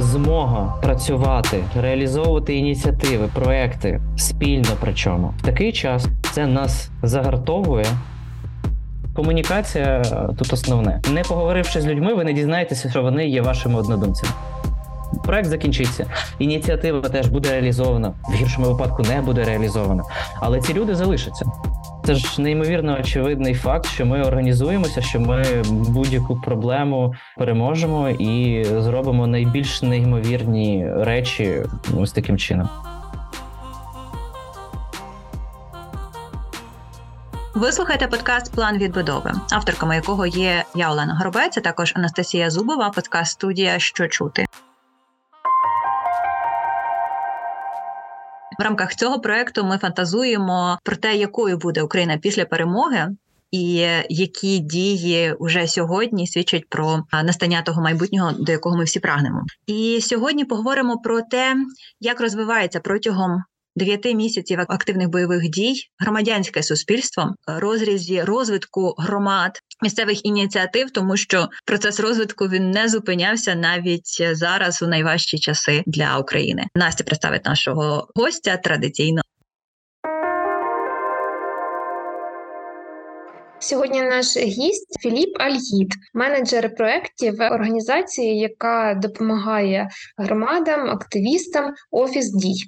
змога працювати, реалізовувати ініціативи, проекти спільно. Причому в такий час це нас загартовує. Комунікація тут основне. Не поговоривши з людьми, ви не дізнаєтеся, що вони є вашими однодумцями. Проект закінчиться, ініціатива теж буде реалізована, в гіршому випадку не буде реалізована. Але ці люди залишаться. Це ж неймовірно очевидний факт, що ми організуємося, що ми будь-яку проблему переможемо і зробимо найбільш неймовірні речі ось таким чином. Ви слухаєте подкаст План відбудови, авторками якого є я Олена Горобець, а також Анастасія Зубова, подкаст студія Що чути. В рамках цього проекту ми фантазуємо про те, якою буде Україна після перемоги. І які дії вже сьогодні свідчать про настання того майбутнього, до якого ми всі прагнемо, і сьогодні поговоримо про те, як розвивається протягом дев'яти місяців активних бойових дій громадянське суспільство розрізі розвитку громад місцевих ініціатив, тому що процес розвитку він не зупинявся навіть зараз у найважчі часи для України. Настя представить нашого гостя традиційно. Сьогодні наш гість Філіп Альгід, менеджер проєктів організації, яка допомагає громадам, активістам офіс дій.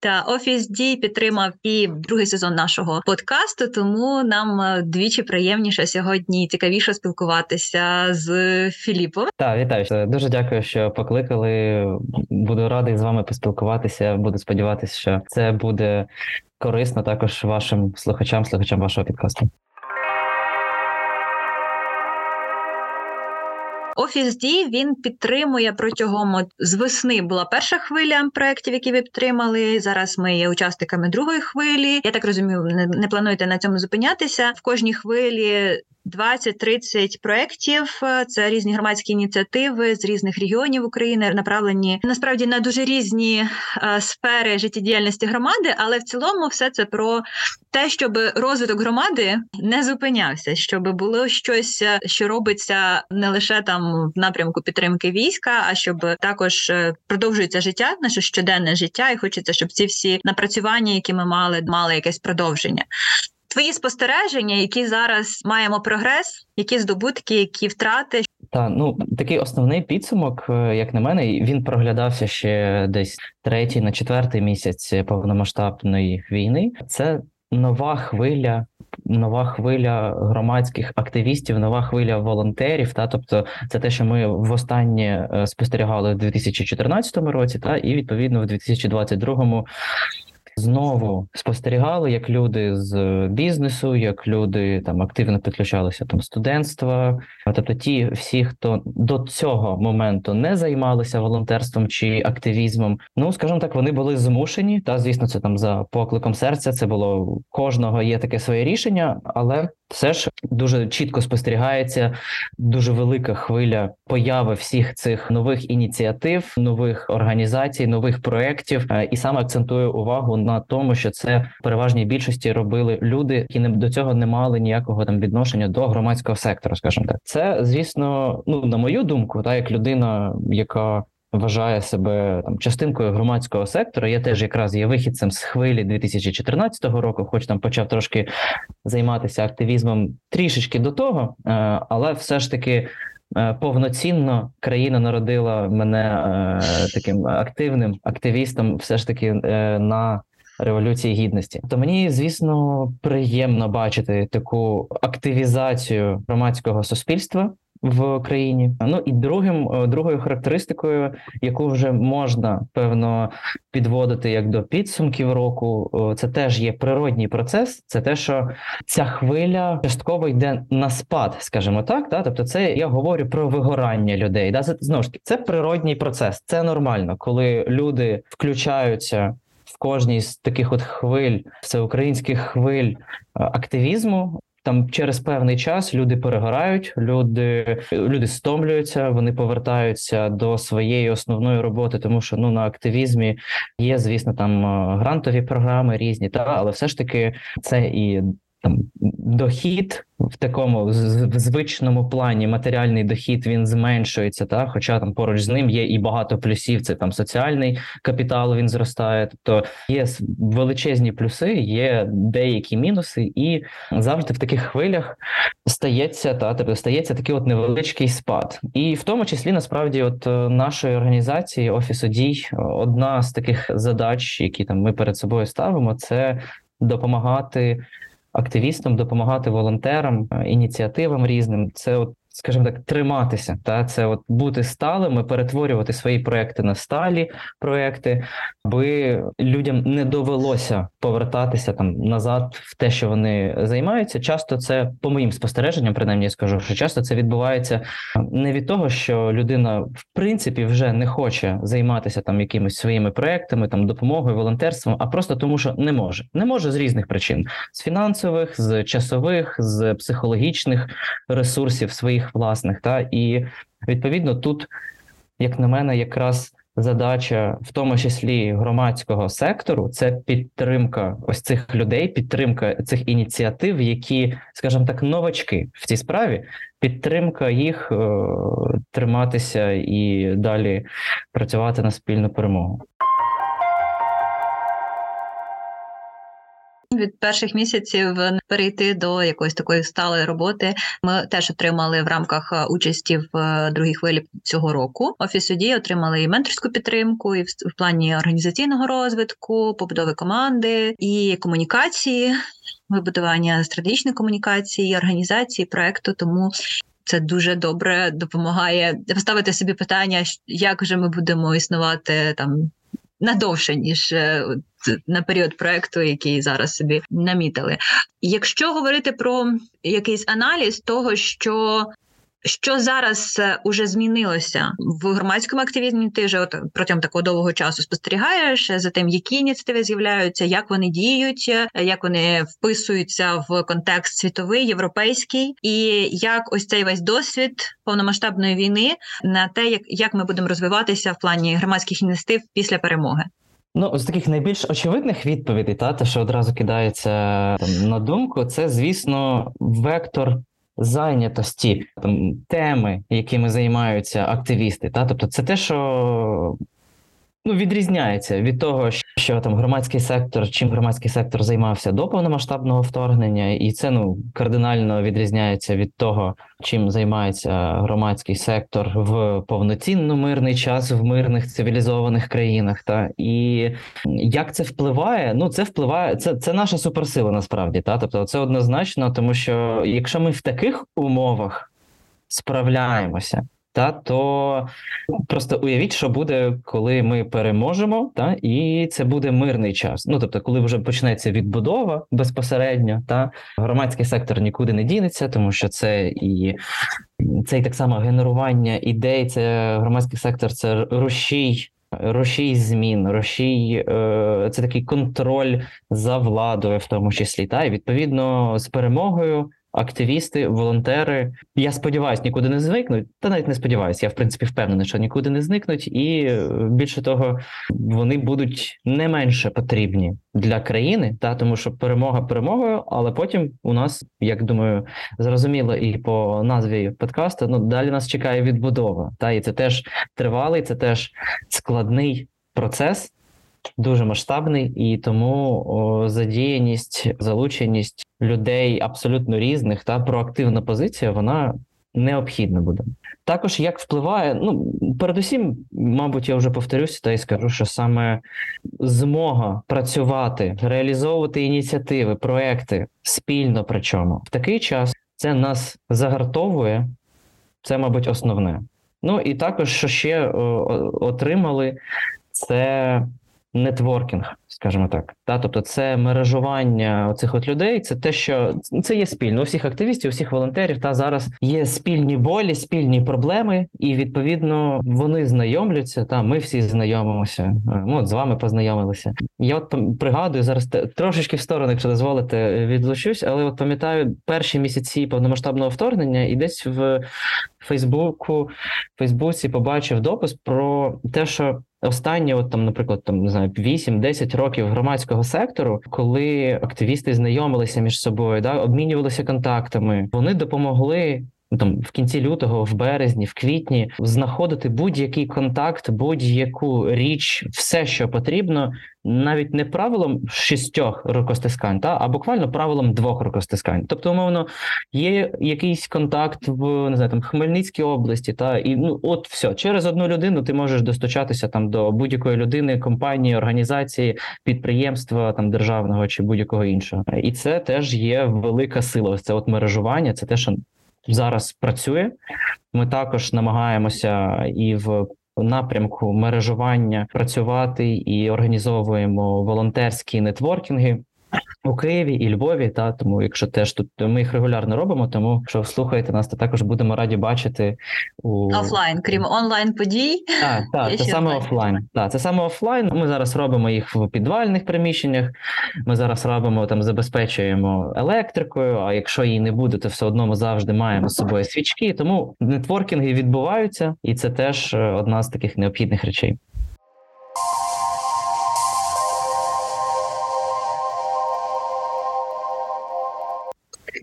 Та офіс дій підтримав і другий сезон нашого подкасту. Тому нам е, двічі приємніше сьогодні цікавіше спілкуватися з Філіпом. Так, вітаю дуже дякую, що покликали. Буду радий з вами поспілкуватися. Буду сподіватися, що це буде корисно також вашим слухачам, слухачам вашого підкасту. Офіс дій він підтримує протягом от, з весни. Була перша хвиля проєктів, які ви підтримали. Зараз ми є учасниками другої хвилі. Я так розумію, не плануєте на цьому зупинятися в кожній хвилі. 20-30 проєктів. Це різні громадські ініціативи з різних регіонів України, направлені насправді на дуже різні е, сфери життєдіяльності громади, але в цілому все це про те, щоб розвиток громади не зупинявся, щоб було щось, е, що робиться не лише там в напрямку підтримки війська, а щоб також е, продовжується життя, наше щоденне життя, і хочеться, щоб ці всі напрацювання, які ми мали, мали якесь продовження. Твої спостереження, які зараз маємо прогрес, які здобутки, які втрати. Та ну такий основний підсумок, е, як на мене, він проглядався ще десь третій на четвертий місяць повномасштабної війни. Це нова хвиля. Нова хвиля громадських активістів, нова хвиля волонтерів. Та тобто, це те, що ми востаннє е, спостерігали в 2014 році, та і відповідно в 2022 знову спостерігали, як люди з бізнесу, як люди там активно підключалися там студентства. Тобто, ті всі, хто до цього моменту не займалися волонтерством чи активізмом, ну скажімо так, вони були змушені. Та звісно, це там за покликом серця. Це було кожного є таке своє рішення, але все ж дуже чітко спостерігається дуже велика хвиля появи всіх цих нових ініціатив, нових організацій, нових проєктів. Е, і саме акцентую увагу на тому, що це в переважній більшості робили люди, які не до цього не мали ніякого там відношення до громадського сектору. скажімо так, це звісно, ну на мою думку, та як людина, яка вважає себе там частинкою громадського сектора. Я теж якраз є вихідцем з хвилі 2014 року, хоч там почав трошки займатися активізмом трішечки до того, е, але все ж таки. Е, повноцінно країна народила мене е, таким активним активістом, все ж таки на революції гідності. То мені, звісно, приємно бачити таку активізацію громадського суспільства в країні. Ну і другим е, другою характеристикою, яку вже можна певно підводити як до підсумків року, е, це теж є природній процес. Це те, що ця хвиля частково йде на спад, скажімо так. Да? Тобто, це я говорю про вигорання людей. Да? Це знову ж таки це природній процес. Це нормально, коли люди включаються. В кожній з таких от хвиль, всеукраїнських хвиль е, активізму, там через певний час люди перегорають, люди люди стомлюються, вони повертаються до своєї основної роботи, тому що ну на активізмі є, звісно, там грантові програми різні, та але все ж таки це і там дохід в такому звичному плані матеріальний дохід він зменшується, та хоча там поруч з ним є і багато плюсів. Це там соціальний капітал він зростає. Тобто є величезні плюси, є деякі мінуси, і завжди в таких хвилях стається та тобто стається такий от невеличкий спад, і в тому числі насправді, от е, нашої організації Офісу дій, одна з таких задач, які там ми перед собою ставимо, це допомагати активістам, допомагати волонтерам, е, ініціативам різним. Це от скажімо так, триматися, та? Це от бути сталими, перетворювати свої проекти на сталі проекти, аби людям не довелося повертатися там назад в те, що вони займаються. Часто це по моїм спостереженням, принаймні я скажу, що часто це відбувається не від того, що людина в принципі вже не хоче займатися там якимись своїми проектами, там допомогою, волонтерством, а просто тому, що не може, не може з різних причин: з фінансових, з часових, з психологічних ресурсів своїх власних. Та І відповідно тут, як на мене, якраз задача, в тому числі громадського сектору, це підтримка ось цих людей, підтримка цих ініціатив, які, скажімо так, новачки в цій справі, підтримка їх е, триматися і далі працювати на спільну перемогу. Від перших місяців перейти до якоїсь такої сталої роботи. Ми теж отримали в рамках е, участі в е, другій хвилі цього року. Офіс дії отримали і менторську підтримку, і в плані організаційного розвитку, побудови команди і комунікації, вибудування стратегічної комунікації, організації проекту. Тому це дуже добре допомагає поставити собі питання, як же ми будемо існувати там надовше ніж е, на період проекту, який зараз собі намітили. Якщо говорити про якийсь аналіз того, що що зараз е, уже змінилося в громадському активізмі? Ти вже от протягом такого довгого часу спостерігаєш за тим, які ініціативи з'являються, як вони діють, е, як вони вписуються в контекст світовий, європейський, і як ось цей весь досвід повномасштабної війни на те, як, як ми будемо розвиватися в плані громадських ініціатив після перемоги. Ну, з таких найбільш очевидних відповідей, та те, що одразу кидається там, на думку, це звісно вектор зайнятості, там теми, якими займаються активісти. Та тобто, це те, що ну, відрізняється від того, що там громадський сектор, чим громадський сектор займався до повномасштабного вторгнення, і це ну кардинально відрізняється від того, чим займається громадський сектор в повноцінно мирний час в мирних цивілізованих країнах. Та і як це впливає? Ну це впливає, це це наша суперсила насправді. Та тобто, це однозначно, тому що якщо ми в таких умовах справляємося та то просто уявіть, що буде, коли ми переможемо, та і це буде мирний час. Ну тобто, коли вже почнеться відбудова безпосередньо, та громадський сектор нікуди не дінеться, тому що це і це і так само генерування ідей. Це громадський сектор, це рушій. Рушій змін, рушій е, це такий контроль за владою, в тому числі, та і відповідно з перемогою активісти, волонтери. Я сподіваюся, нікуди не зникнуть. Та навіть не сподіваюся. Я в принципі впевнений, що нікуди не зникнуть, і е, більше того, вони будуть не менше потрібні для країни, та тому що перемога перемогою, але потім у нас, як думаю, зрозуміло і по назві подкасту, ну далі нас чекає відбудова. Та і це теж тривалий, це теж складний процес дуже масштабний, і тому о, задіяність, залученість людей абсолютно різних та проактивна позиція вона необхідна буде. Також як впливає, ну передусім, мабуть, я вже повторюся, та й скажу, що саме змога працювати, реалізовувати ініціативи, проекти спільно, причому в такий час це нас загартовує, це, мабуть, основне. Ну і також, що ще о, отримали, це нетворкінг, скажімо так. Та, тобто, це мережування оцих от людей, це те, що це є спільно. У всіх активістів, у всіх волонтерів та зараз є спільні болі, спільні проблеми, і відповідно вони знайомляться. Та ми всі знайомимося. Ну, от з вами познайомилися. Я от пригадую зараз трошечки в сторону, якщо дозволите, відлучусь, але от пам'ятаю перші місяці повномасштабного вторгнення і десь в Фейсбуку, Фейсбуці побачив допис про те, що Останні, от там, наприклад, там не знаю, 8-10 років громадського сектору, коли активісти знайомилися між собою, да обмінювалися контактами, вони допомогли там в кінці лютого, в березні, в квітні знаходити будь-який контакт, будь-яку річ, все, що потрібно, навіть не правилом шістьох рукостискань, та а буквально правилом двох рукостискань. Тобто, умовно, є якийсь контакт в не знаю, там Хмельницькій області, та і ну от все через одну людину ти можеш достучатися там до будь-якої людини, компанії, організації, підприємства там державного чи будь-якого іншого, і це теж є велика сила. Це от мережування, це те, що зараз працює. Ми також намагаємося і в напрямку мережування працювати і організовуємо волонтерські нетворкінги у Києві і Львові. Та тому, якщо теж тут ми їх регулярно робимо, тому якщо слухаєте нас, то також будемо раді бачити у офлайн, крім онлайн подій. Так, так, це саме офлайн. Так, це саме офлайн. Ми зараз робимо їх в підвальних приміщеннях. Ми зараз робимо там, забезпечуємо електрикою. А якщо її не буде, то все одно ми завжди маємо з собою свічки. Тому нетворкінги відбуваються, і це теж е, одна з таких необхідних речей.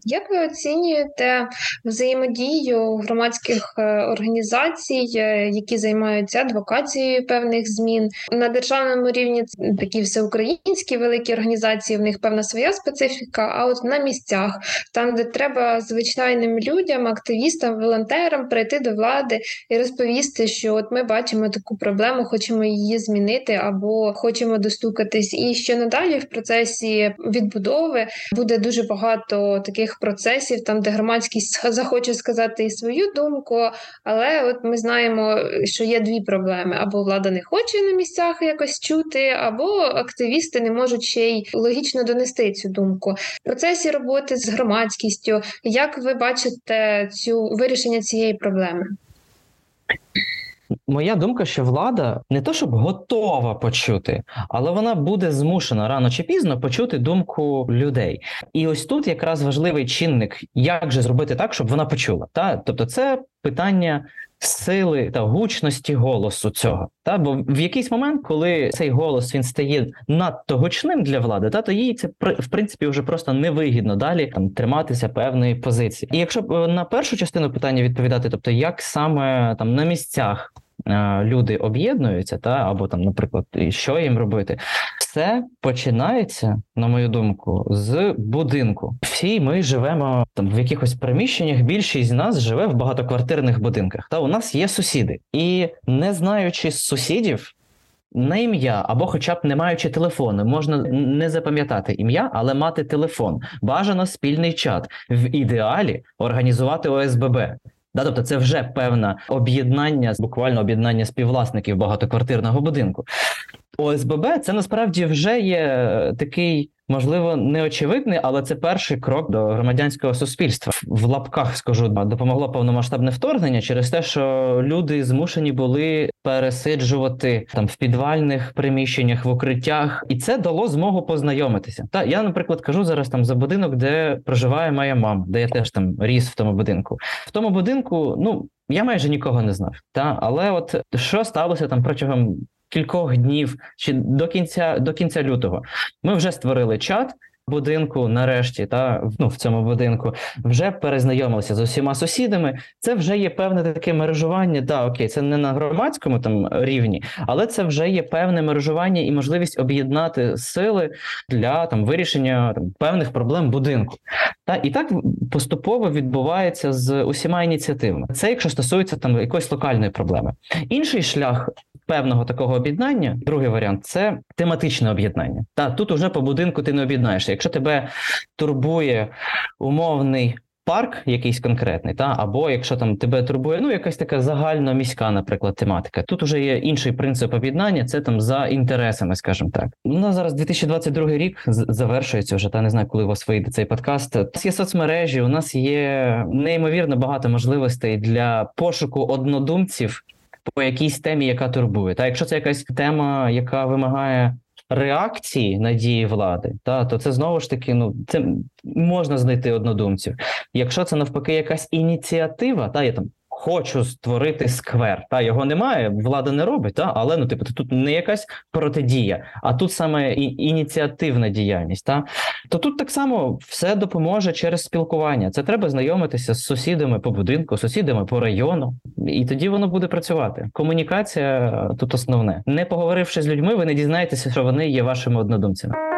Як ви оцінюєте взаємодію громадських е, організацій, е, які займаються адвокацією певних змін на державному рівні? Такі всеукраїнські великі організації, в них певна своя специфіка. А от на місцях, там, де треба звичайним людям, активістам, волонтерам прийти до влади і розповісти, що от ми бачимо таку проблему, хочемо її змінити або хочемо достукатись, і що надалі в процесі відбудови буде дуже багато таких процесів, там де громадськість захоче сказати і свою думку. Але от ми знаємо, що є дві проблеми: або влада не хоче на місцях якось чути, або активісти не можуть ще й логічно донести цю думку. В процесі роботи з громадськістю. Як ви бачите цю вирішення цієї проблеми? Моя думка, що влада не то, щоб готова почути, але вона буде змушена рано чи пізно почути думку людей. І ось тут якраз важливий чинник, як же зробити так, щоб вона почула. Та тобто, це питання сили та гучності голосу цього. Та бо в якийсь момент, коли цей голос він стає надто гучним для влади, та то їй це в принципі вже просто невигідно далі там триматися певної позиції. І якщо е, на першу частину питання відповідати, тобто як саме там на місцях. Е, люди об'єднуються, та або там, наприклад, що їм робити, все починається, на мою думку, з будинку. Всі ми живемо там в якихось приміщеннях. Більшість з нас живе в багатоквартирних будинках. Та у нас є сусіди, і не знаючи сусідів. На ім'я або, хоча б не маючи телефону, можна не запам'ятати ім'я, але мати телефон. Бажано спільний чат в ідеалі організувати ОСББ. Да, тобто це вже певне об'єднання, буквально об'єднання співвласників багатоквартирного будинку. ОСББ це насправді вже є такий можливо, неочевидний, але це перший крок до громадянського суспільства. В лапках скажу, допомогло повномасштабне вторгнення через те, що люди змушені були пересиджувати там в підвальних приміщеннях, в укриттях, і це дало змогу познайомитися. Та я, наприклад, кажу зараз там за будинок, де проживає моя мама, де я теж там ріс в тому будинку. В тому будинку, ну. Я майже нікого не знав, та але от що сталося там протягом кількох днів чи до кінця до кінця лютого. Ми вже створили чат. Будинку нарешті, та ну в цьому будинку вже перезнайомилися з усіма сусідами. Це вже є певне таке мережування. Да, окей, це не на громадському там рівні, але це вже є певне мережування і можливість об'єднати сили для там вирішення там певних проблем будинку. Та і так поступово відбувається з усіма ініціативами. Це якщо стосується там якоїсь локальної проблеми. Інший шлях певного такого об'єднання. Другий варіант це тематичне об'єднання. Та тут уже по будинку ти не об'єднаєшся. Якщо тебе турбує умовний. Парк якийсь конкретний, та або якщо там тебе турбує, ну якась така загальна міська, наприклад, тематика. Тут уже є інший принцип об'єднання, це там за інтересами, скажімо так. У нас зараз 2022 рік завершується вже. Та не знаю, коли у вас вийде цей подкаст. У нас є соцмережі, у нас є неймовірно багато можливостей для пошуку однодумців по якійсь темі, яка турбує. Та якщо це якась тема, яка вимагає реакції на дії влади, та то це знову ж таки ну це можна знайти однодумців. Якщо це навпаки якась ініціатива, та я там хочу створити сквер. Та його немає, влада не робить, та але ну типу тут не якась протидія, а тут саме і ініціативна діяльність. Та то тут так само все допоможе через спілкування. Це треба знайомитися з сусідами по будинку, сусідами по району, і тоді воно буде працювати. Комунікація тут основне. Не поговоривши з людьми, ви не дізнаєтеся, що вони є вашими однодумцями.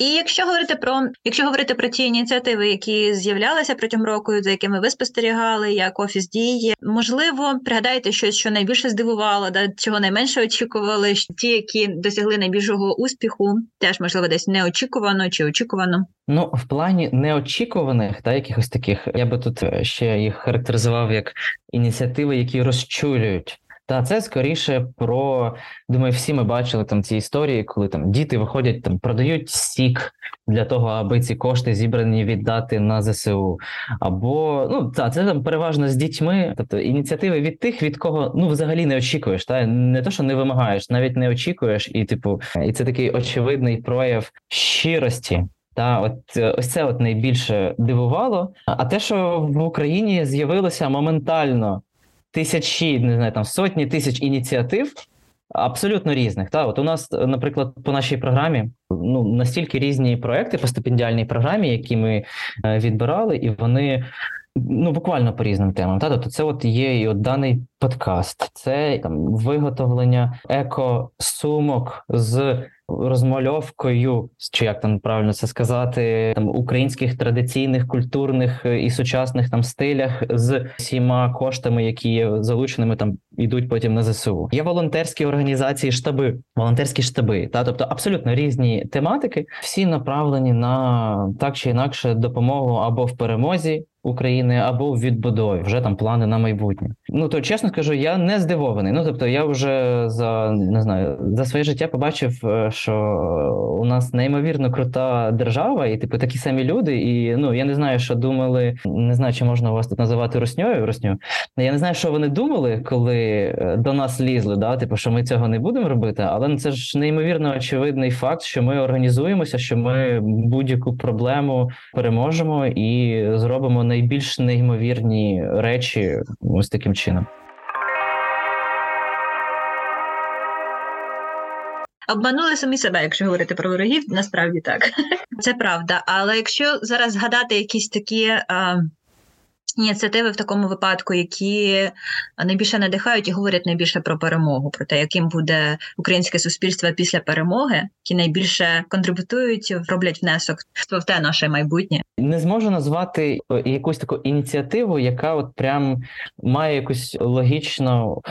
І якщо говорити про якщо говорити про ті ініціативи, які з'являлися протягом року, за якими ви спостерігали, як офіс діє, можливо, пригадаєте щось, що найбільше здивувало, да чого найменше очікували, ті, які досягли найбільшого успіху, теж можливо десь неочікувано чи очікувано. Ну, в плані неочікуваних та якихось таких, я би тут ще їх характеризував як ініціативи, які розчулюють. Та це скоріше про думаю, всі ми бачили там ці історії, коли там діти виходять, там продають сік для того, аби ці кошти зібрані віддати на ЗСУ. Або ну та це там переважно з дітьми, тобто ініціативи від тих, від кого ну взагалі не очікуєш, та не то, що не вимагаєш, навіть не очікуєш, і типу, і це такий очевидний прояв щирості. Та от ось це от найбільше дивувало. А те, що в Україні з'явилося моментально тисячі, не знаю, там сотні тисяч ініціатив. Абсолютно різних. Та от у нас, наприклад, по нашій програмі ну настільки різні проекти по стипендіальній програмі, які ми е, відбирали, і вони ну буквально по різним темам. Та тобто, це от є і от даний подкаст, це там виготовлення еко-сумок з розмальовкою, чи як там правильно це сказати, там українських традиційних культурних і сучасних там стилях з всіма коштами, які є залученими там ідуть потім на ЗСУ. Є волонтерські організації, штаби, волонтерські штаби, та тобто абсолютно різні тематики, всі направлені на так чи інакше допомогу або в перемозі. України або в відбудові вже там плани на майбутнє. Ну то чесно скажу, я не здивований. Ну тобто, я вже за не знаю за своє життя побачив, е, що у нас неймовірно крута держава, і типу такі самі люди. І ну я не знаю, що думали. Не знаю, чи можна вас тут називати русньою. Русню. Я не знаю, що вони думали, коли е, до нас лізли. Да, типу, що ми цього не будемо робити. Але ну, це ж неймовірно очевидний факт, що ми організуємося, що ми будь-яку проблему переможемо і зробимо найбільш неймовірні речі ось таким чином. Обманули самі себе, якщо говорити про ворогів, насправді так. Це правда. Але якщо зараз згадати якісь такі а, ініціативи в такому випадку, які найбільше надихають і говорять найбільше про перемогу, про те, яким буде українське суспільство після перемоги, які найбільше контрибутують, роблять внесок в те наше майбутнє. Не зможу назвати якусь таку ініціативу, яка от прям має якусь логічну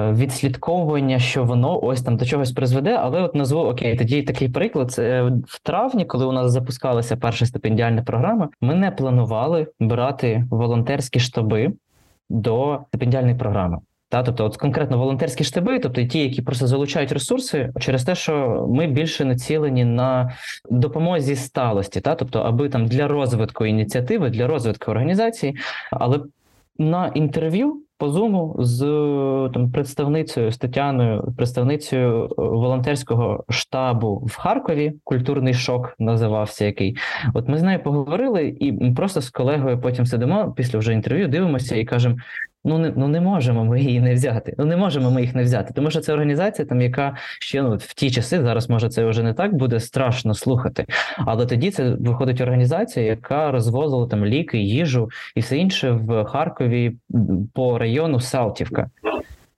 Е, відслідковування, що воно ось там до чогось призведе, але от назву окей, тоді такий приклад. Це в травні, коли у нас запускалася перша стипендіальна програма, ми не планували брати волонтерські штаби до стипендіальної програми. Та, тобто, от конкретно волонтерські штаби, тобто ті, які просто залучають ресурси, через те, що ми більше націлені на допомозі сталості, та тобто, аби там для розвитку ініціативи, для розвитку організації, але на інтерв'ю по зуму з там представницею з Тетяною, представницею е, волонтерського штабу в Харкові. Культурний шок називався який. От ми з нею поговорили, і просто з колегою потім сидимо після вже інтерв'ю, дивимося і кажемо: ну не ну не можемо ми її не взяти. Ну не можемо ми їх не взяти. Тому що це організація, там яка ще ну в ті часи зараз може це вже не так буде страшно слухати. Але тоді це виходить організація, яка розвозила там ліки, їжу і все інше в Харкові по району Салтівка.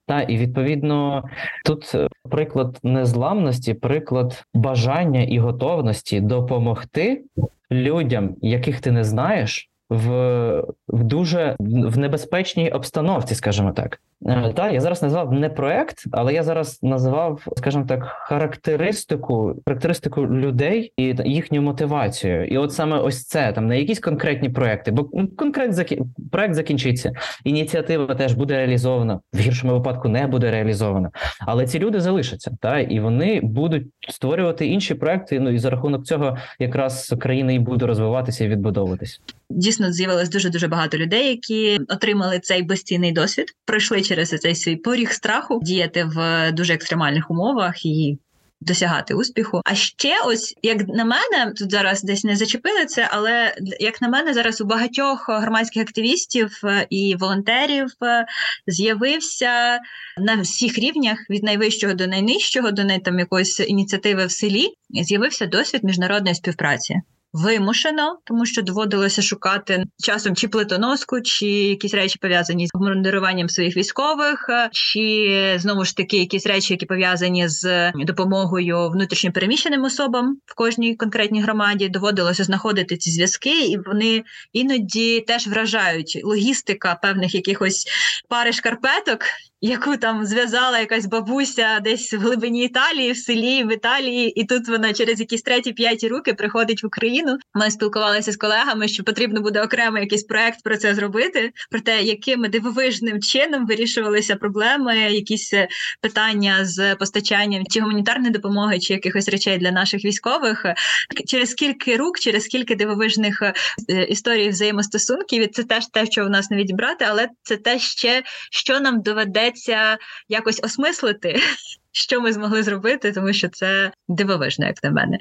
Та і відповідно тут приклад незламності, приклад бажання і готовності допомогти людям, яких ти не знаєш в в дуже в небезпечній обстановці, скажімо так. Е, так, я зараз назвав не проект, але я зараз назвав, скажімо так, характеристику характеристику людей і їхню мотивацію. І от саме ось це там не якісь конкретні проекти, бо конкрет закі... проект закінчиться. Ініціатива теж буде реалізована в гіршому випадку не буде реалізована. Але ці люди залишаться, та і вони будуть створювати інші проекти. Ну і за рахунок цього якраз країна і буде розвиватися і відбудовуватися. Дійсно, з'явилось дуже дуже багато людей, які отримали цей безцінний досвід, пройшли через цей свій поріг страху діяти в дуже екстремальних умовах і досягати успіху. А ще, ось як на мене, тут зараз десь не зачепили це, але як на мене, зараз у багатьох громадських активістів е, і волонтерів е, з'явився на всіх рівнях від найвищого до найнижчого, до там якоїсь ініціативи в селі, з'явився досвід міжнародної співпраці вимушено, тому що доводилося шукати часом чи плитоноску, чи якісь речі пов'язані з обмундируванням своїх військових, е, чи знову ж таки якісь речі, які пов'язані з допомогою внутрішньопереміщеним особам в кожній конкретній громаді. Доводилося знаходити ці зв'язки, і вони іноді теж вражають логістика певних якихось пари шкарпеток яку там зв'язала якась бабуся десь в глибині Італії, в селі, в Італії, і тут вона через якісь треті п'яті руки приходить в Україну. Ми спілкувалися з колегами, що потрібно буде окремо якийсь проект про це зробити. Про те, яким дивовижним чином вирішувалися проблеми, якісь е, питання з постачанням чи гуманітарної допомоги, чи якихось речей для наших військових, через скільки рук, через скільки дивовижних е, історій взаємостосунків. І це теж те, що в нас не відібрати, але це те ще, що нам доведе доведеться якось осмислити, що ми змогли зробити, тому що це дивовижно, як на мене.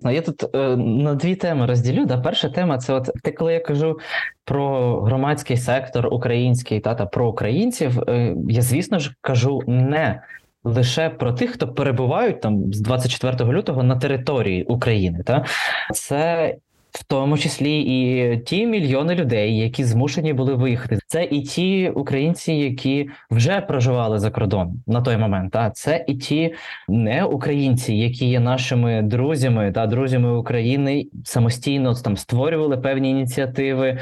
Ну, я тут е, на дві теми розділю. Да? Перша тема це от те, коли я кажу про громадський сектор український та, та про українців, е, я, звісно ж, кажу не лише про тих, хто перебувають там з 24 лютого на території України. Та? Це в тому числі і ті мільйони людей, які змушені були виїхати. Це і ті українці, які вже проживали за кордоном на той момент. Та це і ті не українці, які є нашими друзями та друзями України самостійно там створювали певні ініціативи.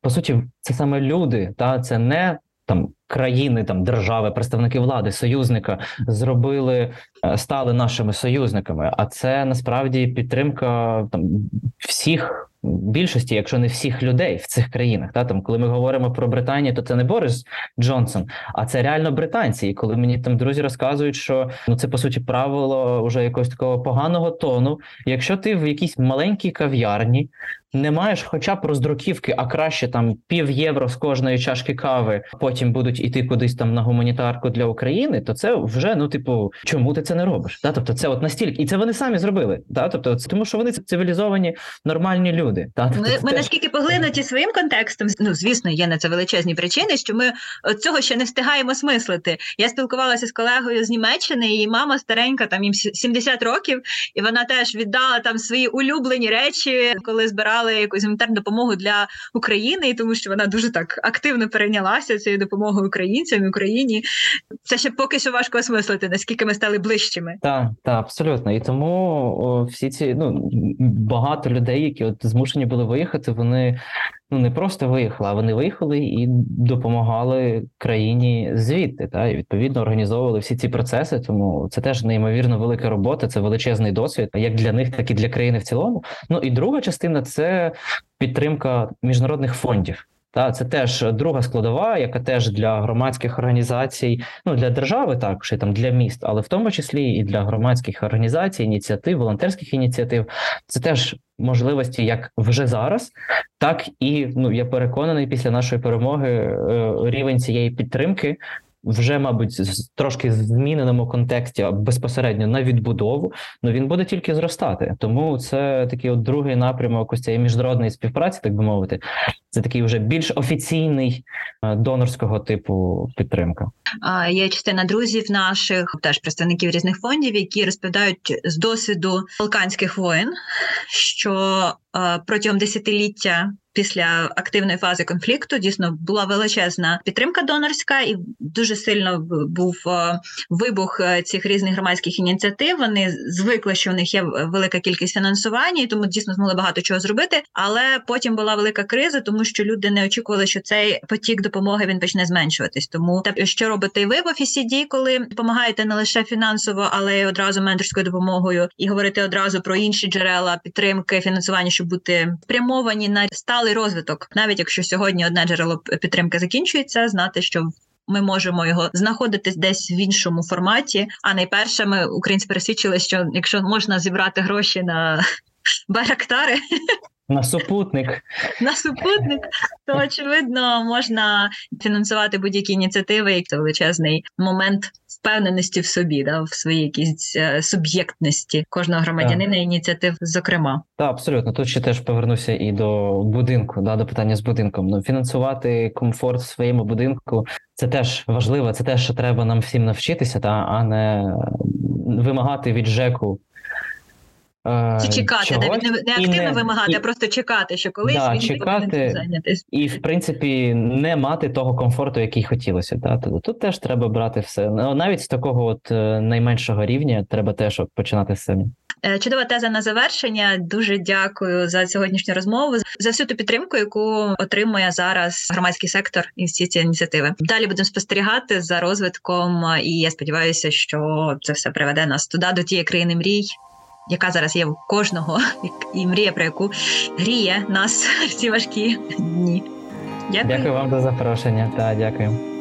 По суті, це саме люди, та це не там країни, там держави, представники влади, союзника зробили, е, стали нашими союзниками. А це насправді підтримка там всіх. Більшості, якщо не всіх людей в цих країнах, та там, коли ми говоримо про Британію, то це не Борис Джонсон, а це реально британці. І коли мені там друзі розказують, що ну це по суті правило вже якогось такого поганого тону. Якщо ти в якійсь маленькій кав'ярні не маєш хоча б роздруківки, а краще там пів євро з кожної чашки кави, потім будуть іти кудись там на гуманітарку для України, то це вже ну, типу, чому ти це не робиш? Да? Тобто, це от настільки, і це вони самі зробили. Да? Тобто, це тому, що вони цивілізовані, нормальні люди. Да? Тобто, ми це... ми наскільки поглинуті своїм контекстом, ну звісно, є на це величезні причини, що ми цього ще не встигаємо смислити. Я спілкувалася з колегою з Німеччини, і мама старенька, там їм 70 років, і вона теж віддала там свої улюблені речі, коли надавали якусь гуманітарну допомогу для України, тому що вона дуже так активно перейнялася цією допомогою українцям Україні. Це ще поки що важко осмислити, наскільки ми стали ближчими. Так, так, абсолютно. І тому о, всі ці ну багато людей, які от змушені були виїхати, вони ну не просто виїхали, а вони виїхали і допомагали країні звідти. Та і відповідно організовували всі ці процеси. Тому це теж неймовірно велика робота, це величезний досвід, як для них, так і для країни в цілому. Ну і друга частина це підтримка міжнародних фондів. Та це теж друга складова, яка теж для громадських організацій, ну для держави, також і там для міст, але в тому числі і для громадських організацій, ініціатив, волонтерських ініціатив. Це теж можливості як вже зараз, так і ну я переконаний, після нашої перемоги е, рівень цієї підтримки вже, мабуть, трошки зміненому контексті безпосередньо на відбудову, ну він буде тільки зростати. Тому це такий от другий напрямок ось цієї міжнародної співпраці, так би мовити. Це такий вже більш офіційний е, донорського типу підтримка. А є частина друзів наших, теж представників різних фондів, які розповідають з досвіду балканських воєн, що протягом десятиліття після активної фази конфлікту дійсно була величезна підтримка донорська, і дуже сильно був е, вибух е, цих різних громадських ініціатив. Вони звикли, що у них є велика кількість фінансування, і тому дійсно змогли багато чого зробити. Але потім була велика криза, тому що люди не очікували, що цей потік допомоги він почне зменшуватись. Тому те, що робите і ви в офісі, коли допомагаєте не лише фінансово, але й одразу менторською допомогою, і говорити одразу про інші джерела підтримки фінансування, щоб бути спрямовані на сталий розвиток, навіть якщо сьогодні одне джерело підтримки закінчується, знати, що ми можемо його знаходити десь в іншому форматі. А найперше, ми українці пересвідчили, що якщо можна зібрати гроші на байрактари, на супутник. На супутник, то очевидно можна фінансувати будь-які ініціативи, як це величезний момент впевненості в собі, да, в своїй якійсь е, суб'єктності кожного громадянина ініціатив, зокрема. Так, абсолютно. Тут ще теж повернуся і до будинку, да, до питання з будинком. Ну, фінансувати комфорт в своєму будинку це теж важливо, це те, що треба нам всім навчитися, та а не вимагати від ЖЕКу. Е, Чи чекати, чогось, навіть не, не активно не, вимагати, і, а просто чекати, що колись да, він чекати, зайнятися. І, в принципі, не мати того комфорту, який хотілося. Та? Тут, тут теж треба брати все. Ну, навіть з такого от е, найменшого рівня треба теж починати з себе. Е, чудова теза на завершення. Дуже дякую за сьогоднішню розмову за всю ту підтримку, яку отримує зараз громадський сектор і всі ці ініціативи. Далі будемо спостерігати за розвитком, і я сподіваюся, що це все приведе нас туди до тієї країни мрій. Яка зараз є в кожного, і мрія, про яку гріє нас ці важкі дні. Дякую. Дякую вам за запрошення. Та дякую.